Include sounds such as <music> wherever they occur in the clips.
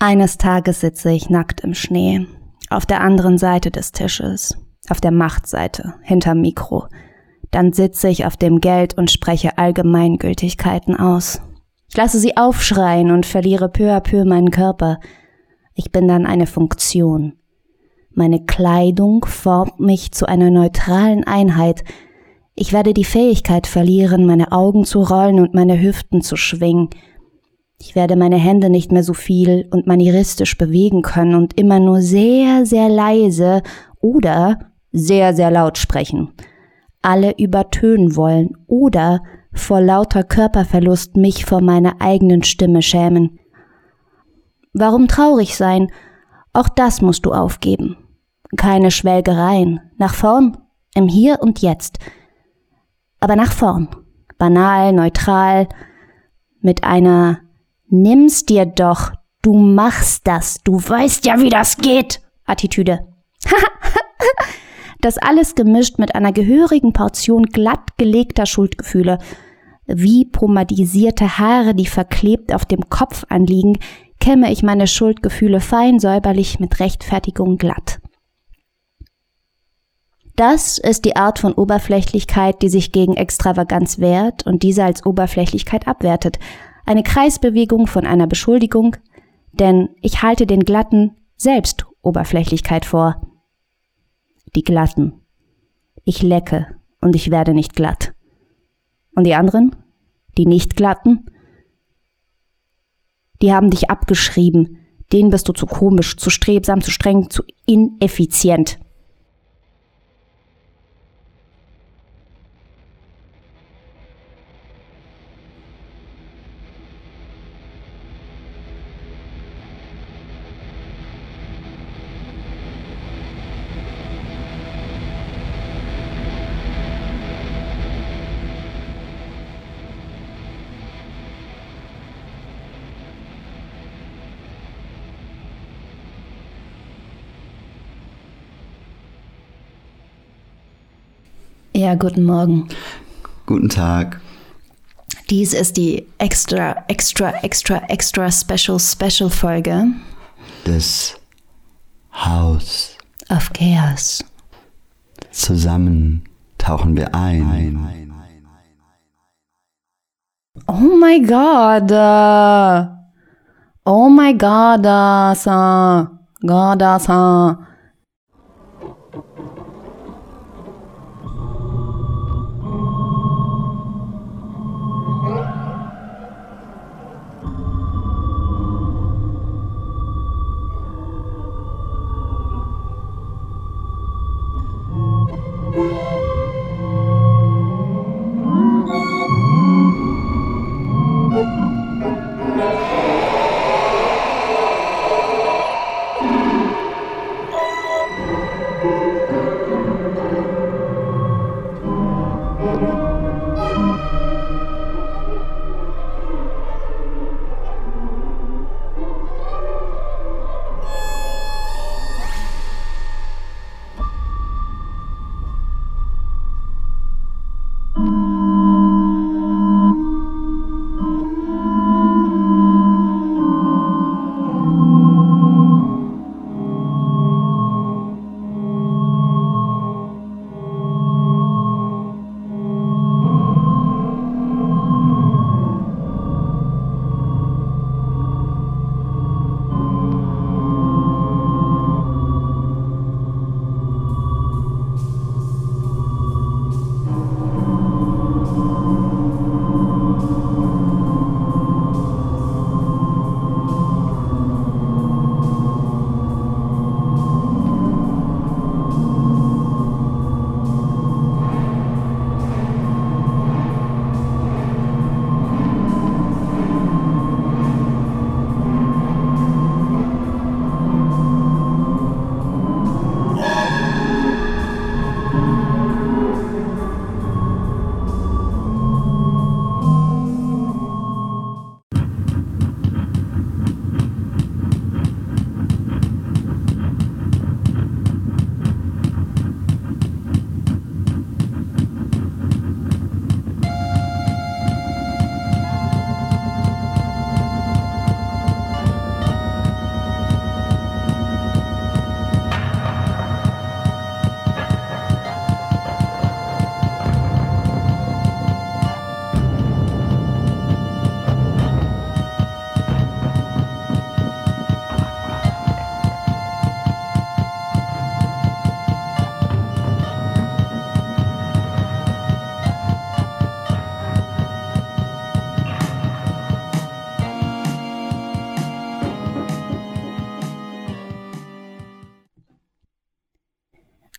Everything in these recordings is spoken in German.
Eines Tages sitze ich nackt im Schnee, auf der anderen Seite des Tisches, auf der Machtseite, hinterm Mikro. Dann sitze ich auf dem Geld und spreche Allgemeingültigkeiten aus. Ich lasse sie aufschreien und verliere peu à peu meinen Körper. Ich bin dann eine Funktion. Meine Kleidung formt mich zu einer neutralen Einheit. Ich werde die Fähigkeit verlieren, meine Augen zu rollen und meine Hüften zu schwingen. Ich werde meine Hände nicht mehr so viel und manieristisch bewegen können und immer nur sehr, sehr leise oder sehr, sehr laut sprechen. Alle übertönen wollen oder vor lauter Körperverlust mich vor meiner eigenen Stimme schämen. Warum traurig sein? Auch das musst du aufgeben. Keine Schwelgereien. Nach vorn, im Hier und Jetzt. Aber nach vorn. Banal, neutral, mit einer Nimm's dir doch, du machst das, du weißt ja, wie das geht. Attitüde. <laughs> das alles gemischt mit einer gehörigen Portion glatt gelegter Schuldgefühle. Wie pomadisierte Haare, die verklebt auf dem Kopf anliegen, kämme ich meine Schuldgefühle fein säuberlich mit Rechtfertigung glatt. Das ist die Art von Oberflächlichkeit, die sich gegen Extravaganz wehrt und diese als Oberflächlichkeit abwertet, eine Kreisbewegung von einer Beschuldigung, denn ich halte den Glatten selbst Oberflächlichkeit vor. Die Glatten. Ich lecke und ich werde nicht glatt. Und die anderen? Die nicht glatten? Die haben dich abgeschrieben. Denen bist du zu komisch, zu strebsam, zu streng, zu ineffizient. Ja, guten Morgen. Guten Tag. Dies ist die extra, extra, extra, extra special, special Folge des Haus of Chaos. Zusammen tauchen wir ein. Oh my God. Oh my God, uh, God, uh,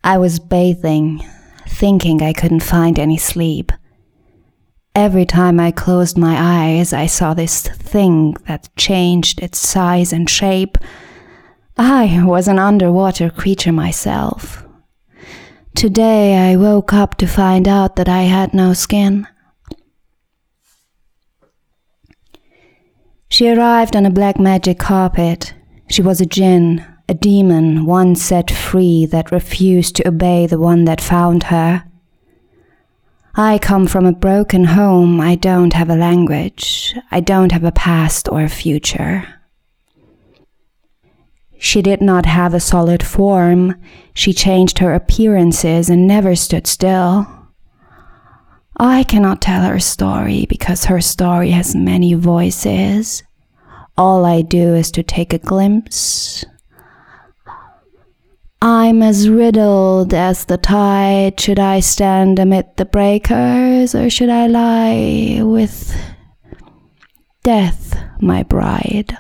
I was bathing, thinking I couldn't find any sleep. Every time I closed my eyes, I saw this thing that changed its size and shape. I was an underwater creature myself. Today I woke up to find out that I had no skin. She arrived on a black magic carpet. She was a jinn, a demon, once set free that refused to obey the one that found her. I come from a broken home. I don't have a language. I don't have a past or a future. She did not have a solid form. She changed her appearances and never stood still. I cannot tell her story because her story has many voices. All I do is to take a glimpse. I'm as riddled as the tide. Should I stand amid the breakers or should I lie with death, my bride?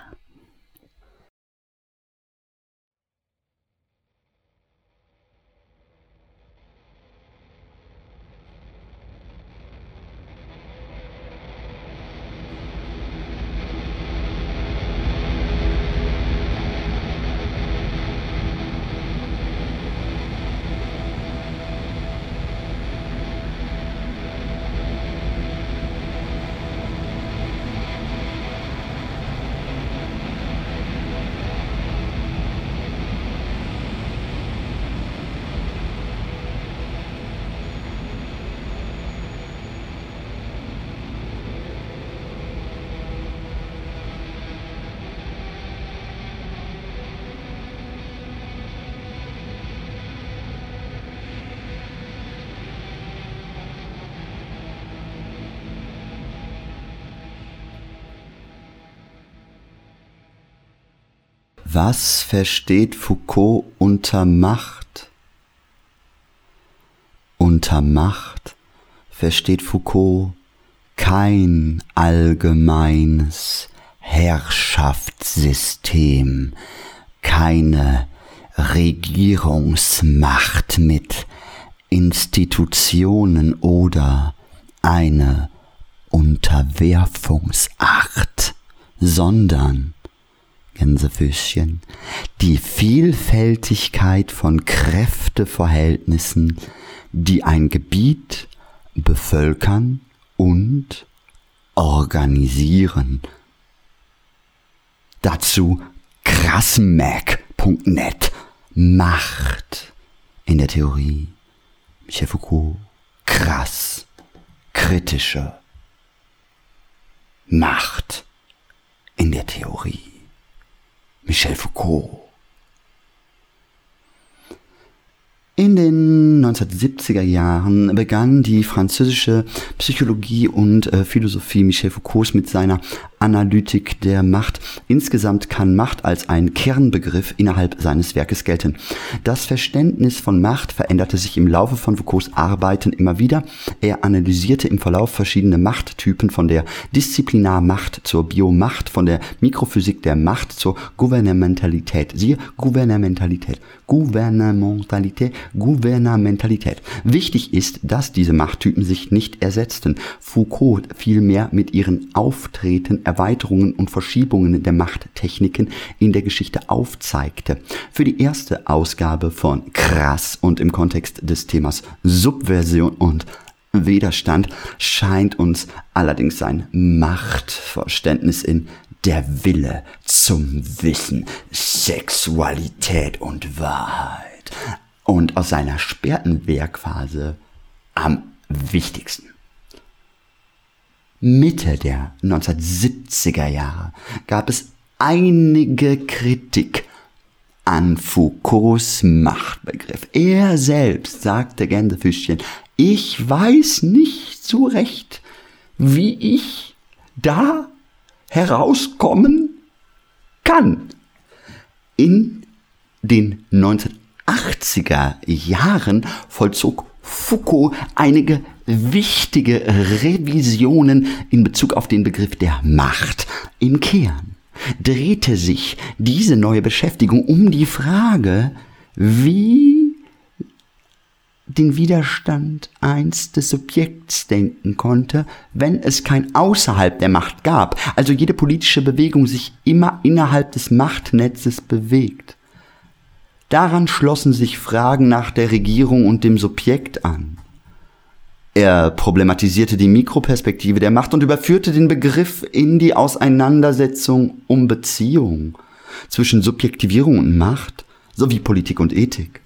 Was versteht Foucault unter Macht? Unter Macht versteht Foucault kein allgemeines Herrschaftssystem, keine Regierungsmacht mit Institutionen oder eine Unterwerfungsart, sondern Gänsefüßchen, die Vielfältigkeit von Kräfteverhältnissen, die ein Gebiet bevölkern und organisieren. Dazu krassmac.net Macht in der Theorie. Michel Foucault, krass, kritische Macht in der Theorie. Michel Foucault. In den 1970er Jahren begann die französische Psychologie und äh, Philosophie Michel Foucaults mit seiner Analytik der Macht. Insgesamt kann Macht als ein Kernbegriff innerhalb seines Werkes gelten. Das Verständnis von Macht veränderte sich im Laufe von Foucaults Arbeiten immer wieder. Er analysierte im Verlauf verschiedene Machttypen von der Disziplinarmacht zur Biomacht, von der Mikrophysik der Macht zur Gouvernementalität. Siehe Gouvernementalität. Gouvernementalität, Gouvernementalität. Wichtig ist, dass diese Machttypen sich nicht ersetzten. Foucault vielmehr mit ihren Auftreten Erweiterungen und Verschiebungen der Machttechniken in der Geschichte aufzeigte. Für die erste Ausgabe von Krass und im Kontext des Themas Subversion und Widerstand scheint uns allerdings sein Machtverständnis in der Wille zum Wissen, Sexualität und Wahrheit und aus seiner späten Werkphase am wichtigsten. Mitte der 1970er Jahre gab es einige Kritik an Foucaults Machtbegriff. Er selbst sagte Gänsefüßchen, ich weiß nicht so recht, wie ich da herauskommen kann. In den 1980er Jahren vollzog Foucault einige wichtige Revisionen in Bezug auf den Begriff der Macht. Im Kern drehte sich diese neue Beschäftigung um die Frage, wie den Widerstand einst des Subjekts denken konnte, wenn es kein Außerhalb der Macht gab, also jede politische Bewegung sich immer innerhalb des Machtnetzes bewegt. Daran schlossen sich Fragen nach der Regierung und dem Subjekt an. Er problematisierte die Mikroperspektive der Macht und überführte den Begriff in die Auseinandersetzung um Beziehung zwischen Subjektivierung und Macht sowie Politik und Ethik.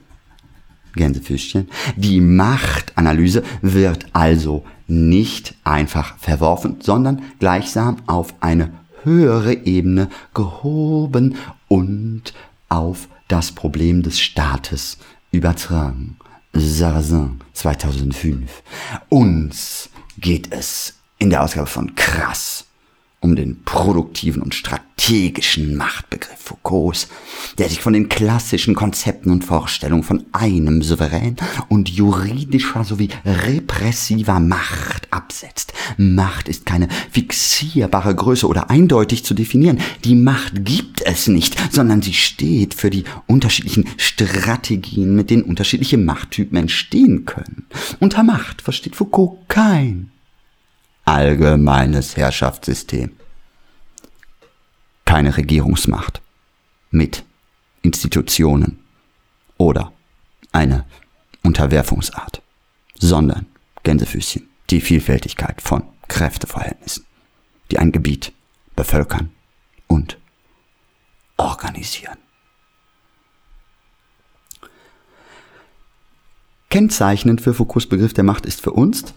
Gänsefüßchen. Die Machtanalyse wird also nicht einfach verworfen, sondern gleichsam auf eine höhere Ebene gehoben und auf das Problem des Staates übertragen. Sarrazin 2005. Uns geht es in der Ausgabe von Krass um den produktiven und strategischen Machtbegriff Foucaults, der sich von den klassischen Konzepten und Vorstellungen von einem Souverän und juridischer sowie repressiver Macht absetzt. Macht ist keine fixierbare Größe oder eindeutig zu definieren. Die Macht gibt es nicht, sondern sie steht für die unterschiedlichen Strategien, mit denen unterschiedliche Machttypen entstehen können. Unter Macht versteht Foucault kein allgemeines Herrschaftssystem. Keine Regierungsmacht mit Institutionen oder eine Unterwerfungsart, sondern Gänsefüßchen, die Vielfältigkeit von Kräfteverhältnissen, die ein Gebiet bevölkern und organisieren. Kennzeichnend für Foucaults Begriff der Macht ist für uns,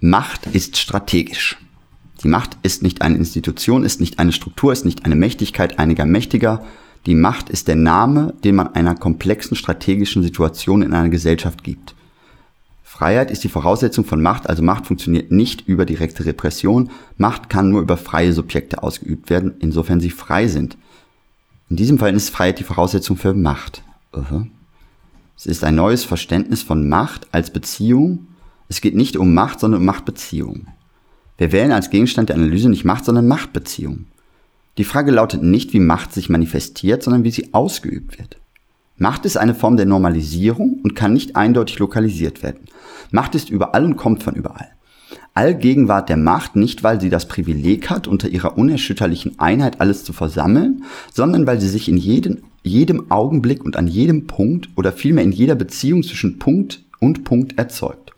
Macht ist strategisch. Die Macht ist nicht eine Institution, ist nicht eine Struktur, ist nicht eine Mächtigkeit einiger Mächtiger. Die Macht ist der Name, den man einer komplexen strategischen Situation in einer Gesellschaft gibt. Freiheit ist die Voraussetzung von Macht, also Macht funktioniert nicht über direkte Repression. Macht kann nur über freie Subjekte ausgeübt werden, insofern sie frei sind. In diesem Fall ist Freiheit die Voraussetzung für Macht. Es ist ein neues Verständnis von Macht als Beziehung es geht nicht um Macht, sondern um Machtbeziehungen. Wir wählen als Gegenstand der Analyse nicht Macht, sondern Machtbeziehungen. Die Frage lautet nicht, wie Macht sich manifestiert, sondern wie sie ausgeübt wird. Macht ist eine Form der Normalisierung und kann nicht eindeutig lokalisiert werden. Macht ist überall und kommt von überall. Allgegenwart der Macht nicht, weil sie das Privileg hat, unter ihrer unerschütterlichen Einheit alles zu versammeln, sondern weil sie sich in jedem, jedem Augenblick und an jedem Punkt oder vielmehr in jeder Beziehung zwischen Punkt und Punkt erzeugt.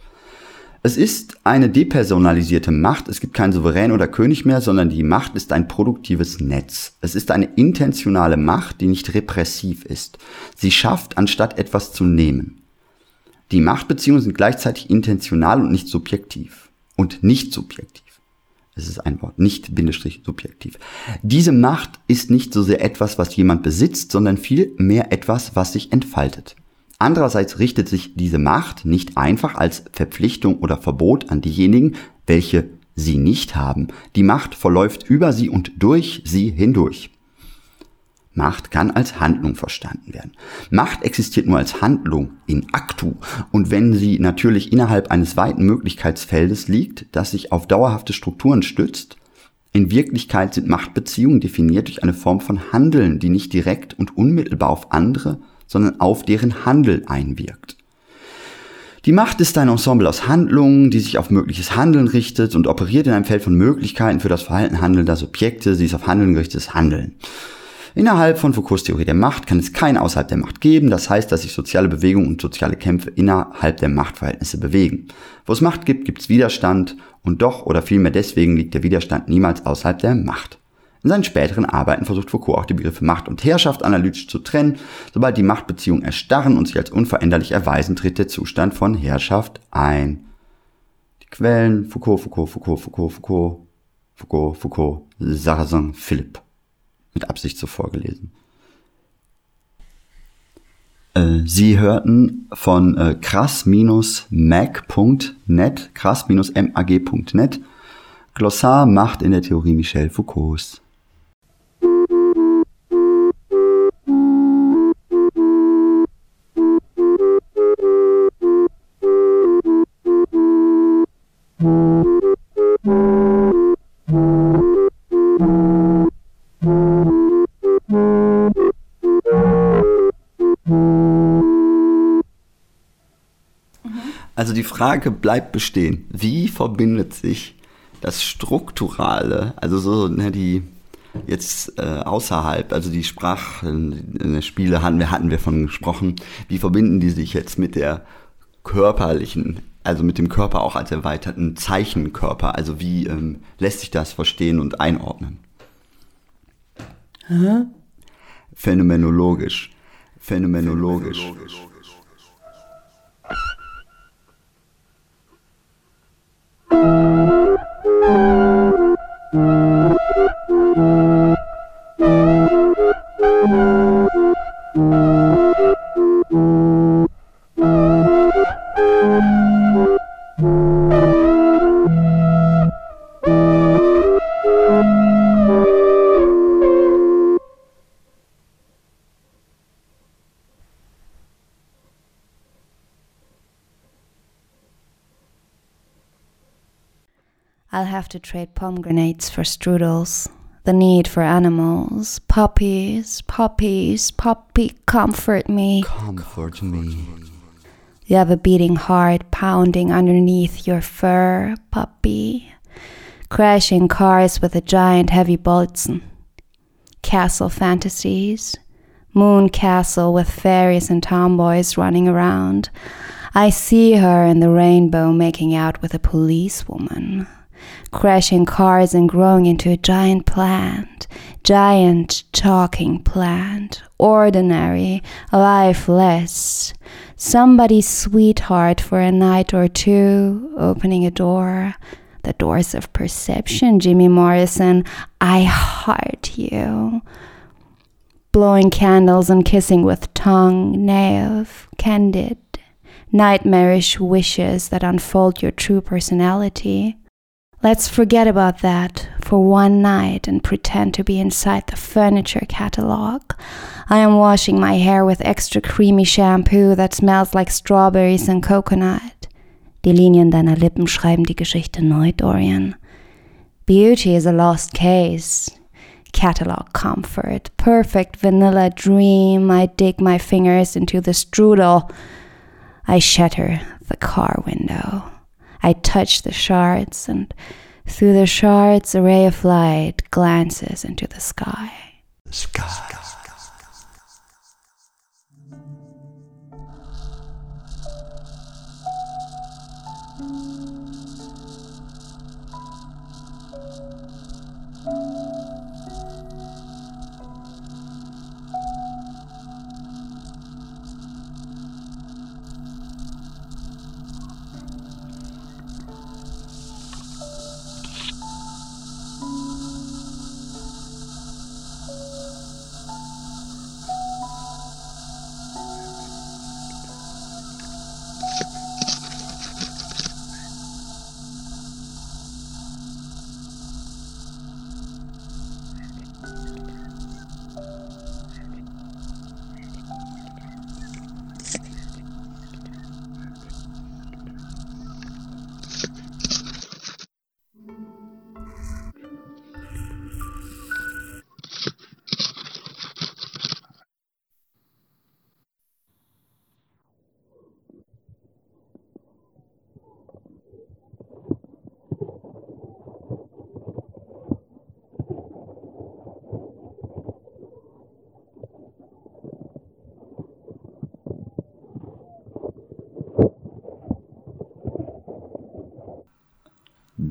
Es ist eine depersonalisierte Macht. Es gibt keinen Souverän oder König mehr, sondern die Macht ist ein produktives Netz. Es ist eine intentionale Macht, die nicht repressiv ist. Sie schafft, anstatt etwas zu nehmen. Die Machtbeziehungen sind gleichzeitig intentional und nicht subjektiv. Und nicht subjektiv. Es ist ein Wort, nicht Bindestrich subjektiv. Diese Macht ist nicht so sehr etwas, was jemand besitzt, sondern viel mehr etwas, was sich entfaltet. Andererseits richtet sich diese Macht nicht einfach als Verpflichtung oder Verbot an diejenigen, welche sie nicht haben. Die Macht verläuft über sie und durch sie hindurch. Macht kann als Handlung verstanden werden. Macht existiert nur als Handlung in actu und wenn sie natürlich innerhalb eines weiten Möglichkeitsfeldes liegt, das sich auf dauerhafte Strukturen stützt, in Wirklichkeit sind Machtbeziehungen definiert durch eine Form von Handeln, die nicht direkt und unmittelbar auf andere, sondern auf deren Handel einwirkt. Die Macht ist ein Ensemble aus Handlungen, die sich auf mögliches Handeln richtet und operiert in einem Feld von Möglichkeiten für das Verhalten handelnder Subjekte, sie ist auf Handeln gerichtetes Handeln. Innerhalb von Foucaults Theorie der Macht kann es kein außerhalb der Macht geben, das heißt, dass sich soziale Bewegungen und soziale Kämpfe innerhalb der Machtverhältnisse bewegen. Wo es Macht gibt, gibt es Widerstand und doch oder vielmehr deswegen liegt der Widerstand niemals außerhalb der Macht. In seinen späteren Arbeiten versucht Foucault auch die Begriffe Macht und Herrschaft analytisch zu trennen. Sobald die Machtbeziehungen erstarren und sich als unveränderlich erweisen, tritt der Zustand von Herrschaft ein. Die Quellen Foucault, Foucault, Foucault, Foucault, Foucault, Foucault, Foucault, Sarrazin, Philipp. Mit Absicht so vorgelesen. Äh, Sie hörten von äh, krass-mag.net, krass-mag.net, Glossar Macht in der Theorie Michel Foucaults. Die Frage bleibt bestehen. Wie verbindet sich das Strukturale, also so ne, die jetzt äh, außerhalb, also die Sprachspiele hatten wir, hatten wir von gesprochen, wie verbinden die sich jetzt mit der körperlichen, also mit dem Körper auch als erweiterten Zeichenkörper? Also wie ähm, lässt sich das verstehen und einordnen? Hä? Phänomenologisch. Phänomenologisch. Phänomenologisch. I'll have to trade pomegranates for strudels. The need for animals. Puppies, puppies, puppy, comfort me. Comfort me. You have a beating heart pounding underneath your fur, puppy. Crashing cars with a giant heavy Bolzen. Castle fantasies. Moon castle with fairies and tomboys running around. I see her in the rainbow making out with a policewoman crashing cars and growing into a giant plant, giant talking plant, ordinary, lifeless, somebody's sweetheart for a night or two, opening a door. The doors of perception, Jimmy Morrison. I heart you. Blowing candles and kissing with tongue, naive, candid, nightmarish wishes that unfold your true personality. Let's forget about that for one night and pretend to be inside the furniture catalog. I am washing my hair with extra creamy shampoo that smells like strawberries and coconut. Die Linien deiner Lippen schreiben die Geschichte neu, Dorian. Beauty is a lost case. Catalog comfort, perfect vanilla dream. I dig my fingers into the strudel. I shatter the car window. I touch the shards, and through the shards, a ray of light glances into the sky. Sky.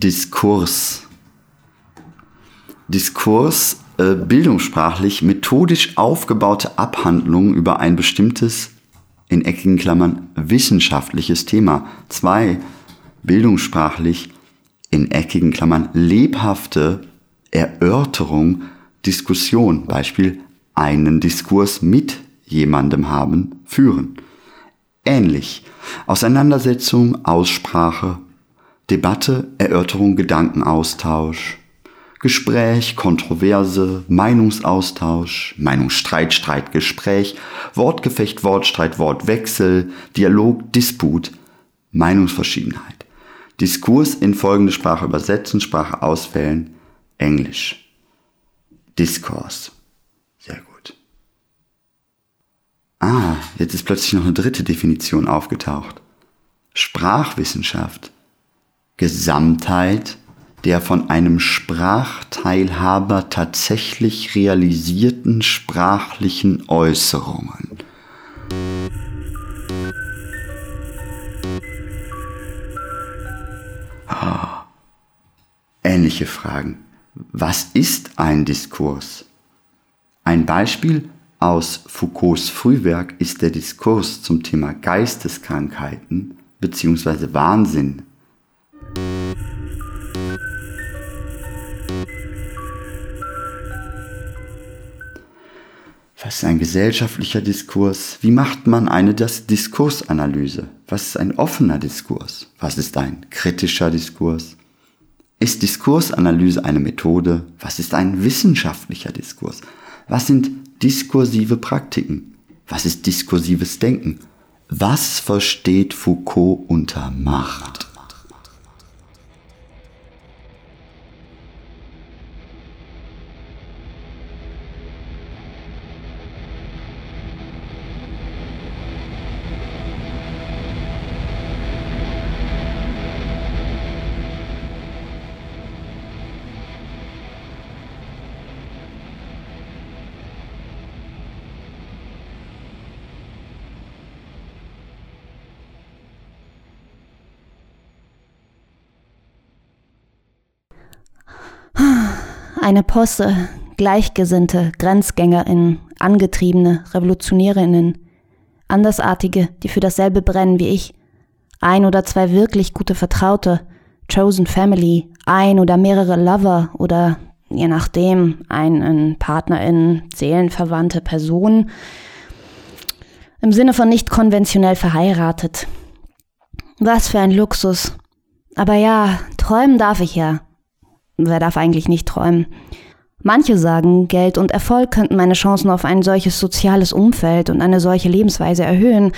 Diskurs. Diskurs, äh, bildungssprachlich, methodisch aufgebaute Abhandlung über ein bestimmtes, in eckigen Klammern, wissenschaftliches Thema. Zwei, bildungssprachlich, in eckigen Klammern, lebhafte Erörterung, Diskussion, Beispiel, einen Diskurs mit jemandem haben, führen. Ähnlich, Auseinandersetzung, Aussprache, Debatte, Erörterung, Gedankenaustausch, Gespräch, Kontroverse, Meinungsaustausch, Meinungsstreit, Streitgespräch, Wortgefecht, Wortstreit, Wortwechsel, Dialog, Disput, Meinungsverschiedenheit. Diskurs in folgende Sprache übersetzen, Sprache auswählen, Englisch. Diskurs. Sehr gut. Ah, jetzt ist plötzlich noch eine dritte Definition aufgetaucht. Sprachwissenschaft, Gesamtheit der von einem Sprachteilhaber tatsächlich realisierten sprachlichen Äußerungen. Ah, ähnliche Fragen. Was ist ein Diskurs? Ein Beispiel aus Foucaults Frühwerk ist der Diskurs zum Thema Geisteskrankheiten bzw. Wahnsinn. Was ist ein gesellschaftlicher Diskurs? Wie macht man eine Diskursanalyse? Was ist ein offener Diskurs? Was ist ein kritischer Diskurs? Ist Diskursanalyse eine Methode? Was ist ein wissenschaftlicher Diskurs? Was sind diskursive Praktiken? Was ist diskursives Denken? Was versteht Foucault unter Macht? Eine Posse, Gleichgesinnte, GrenzgängerInnen, Angetriebene, RevolutionärInnen, Andersartige, die für dasselbe brennen wie ich, ein oder zwei wirklich gute Vertraute, Chosen Family, ein oder mehrere Lover oder je nachdem einen PartnerInnen, seelenverwandte Personen, im Sinne von nicht konventionell verheiratet. Was für ein Luxus. Aber ja, träumen darf ich ja. Wer darf eigentlich nicht träumen? Manche sagen, Geld und Erfolg könnten meine Chancen auf ein solches soziales Umfeld und eine solche Lebensweise erhöhen.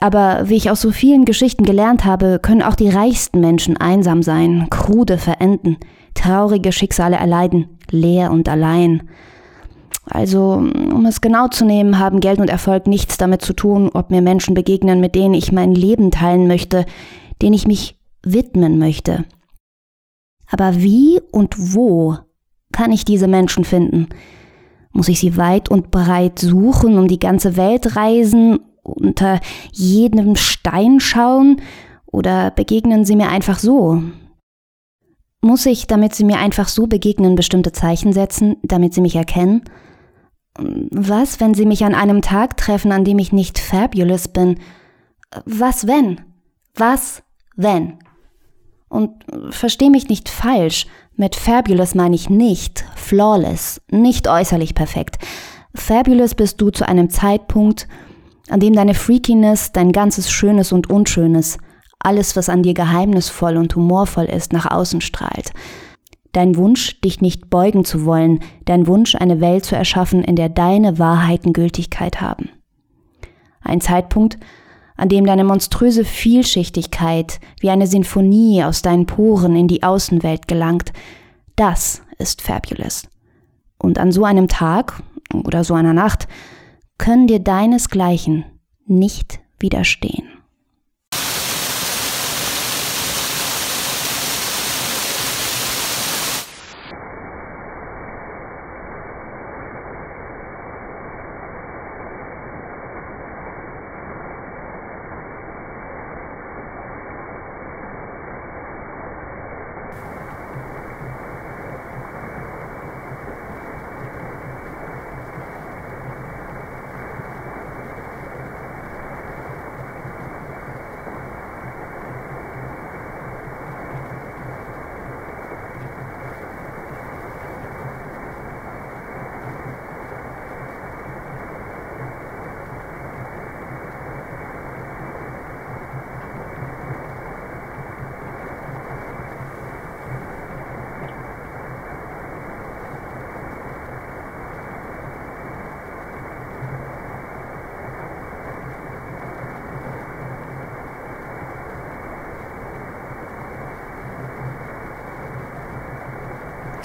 Aber wie ich aus so vielen Geschichten gelernt habe, können auch die reichsten Menschen einsam sein, krude verenden, traurige Schicksale erleiden, leer und allein. Also, um es genau zu nehmen, haben Geld und Erfolg nichts damit zu tun, ob mir Menschen begegnen, mit denen ich mein Leben teilen möchte, denen ich mich widmen möchte. Aber wie und wo kann ich diese Menschen finden? Muss ich sie weit und breit suchen, um die ganze Welt reisen, unter jedem Stein schauen oder begegnen sie mir einfach so? Muss ich, damit sie mir einfach so begegnen, bestimmte Zeichen setzen, damit sie mich erkennen? Was, wenn sie mich an einem Tag treffen, an dem ich nicht fabulous bin? Was wenn? Was wenn? Und versteh mich nicht falsch, mit fabulous meine ich nicht flawless, nicht äußerlich perfekt. Fabulous bist du zu einem Zeitpunkt, an dem deine Freakiness, dein ganzes Schönes und Unschönes, alles, was an dir geheimnisvoll und humorvoll ist, nach außen strahlt. Dein Wunsch, dich nicht beugen zu wollen, dein Wunsch, eine Welt zu erschaffen, in der deine Wahrheiten Gültigkeit haben. Ein Zeitpunkt, an dem deine monströse Vielschichtigkeit wie eine Sinfonie aus deinen Poren in die Außenwelt gelangt, das ist fabulous. Und an so einem Tag oder so einer Nacht können dir deinesgleichen nicht widerstehen.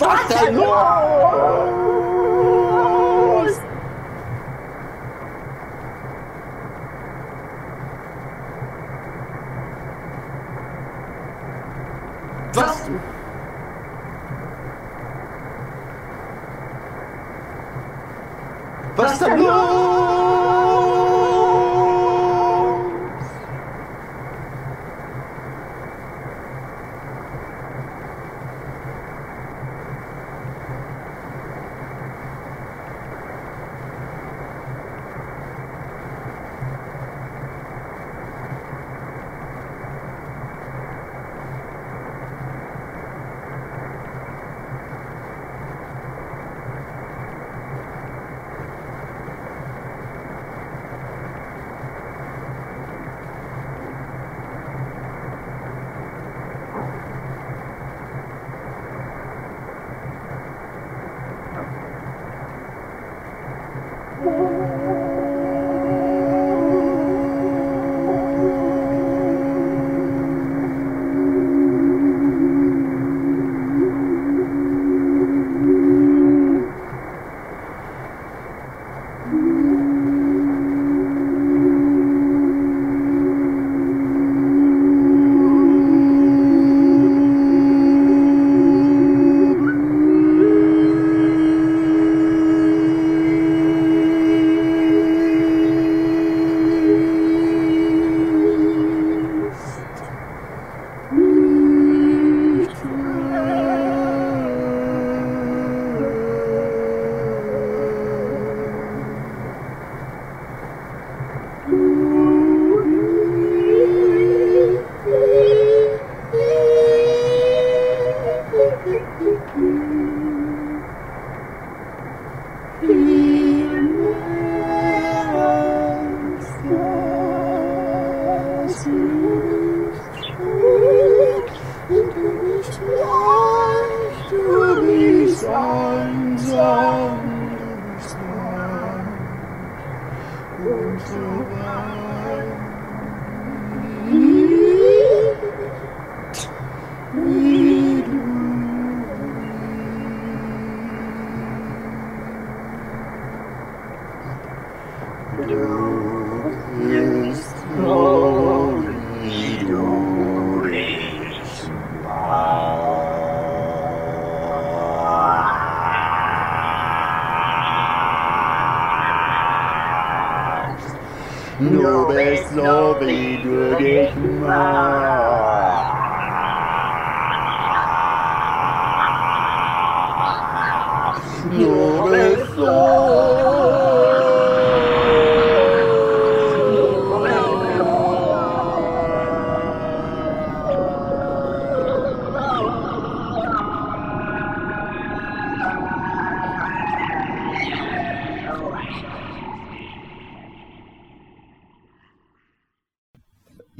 Was denn Du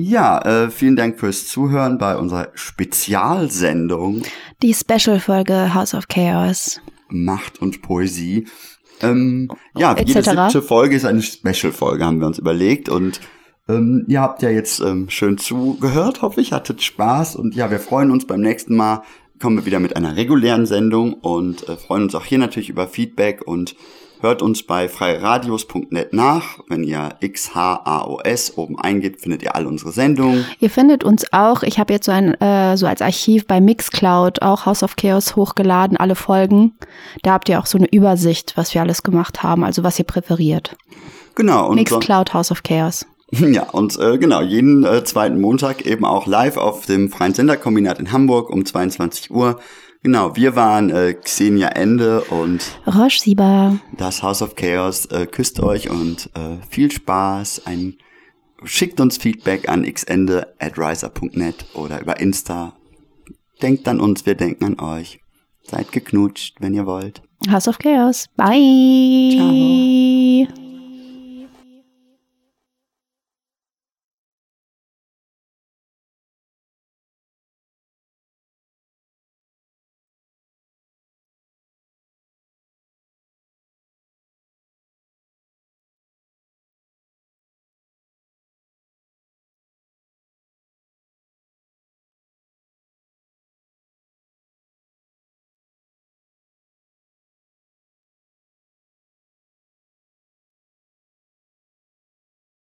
Ja, äh, vielen Dank fürs Zuhören bei unserer Spezialsendung Die Special-Folge House of Chaos. Macht und Poesie. Ähm, ja, jede etc.. siebte Folge ist eine Special-Folge, haben wir uns überlegt. Und ähm, ihr habt ja jetzt ähm, schön zugehört, hoffe ich, hattet Spaß. Und ja, wir freuen uns beim nächsten Mal, kommen wir wieder mit einer regulären Sendung und äh, freuen uns auch hier natürlich über Feedback und hört uns bei freiradios.net nach. Wenn ihr XHAOS oben eingebt, findet ihr all unsere Sendungen. Ihr findet uns auch, ich habe jetzt so ein äh, so als Archiv bei Mixcloud auch House of Chaos hochgeladen, alle Folgen. Da habt ihr auch so eine Übersicht, was wir alles gemacht haben, also was ihr präferiert. Genau. Mixcloud House of Chaos. <laughs> Ja, und äh, genau, jeden äh, zweiten Montag eben auch live auf dem Freien Senderkombinat in Hamburg um 22 Uhr. Genau, wir waren äh, Xenia Ende und Roche Sieber. das House of Chaos. Äh, küsst euch und äh, viel Spaß. Ein, schickt uns Feedback an xende at riser.net oder über Insta. Denkt an uns, wir denken an euch. Seid geknutscht, wenn ihr wollt. House of Chaos. Bye. Ciao.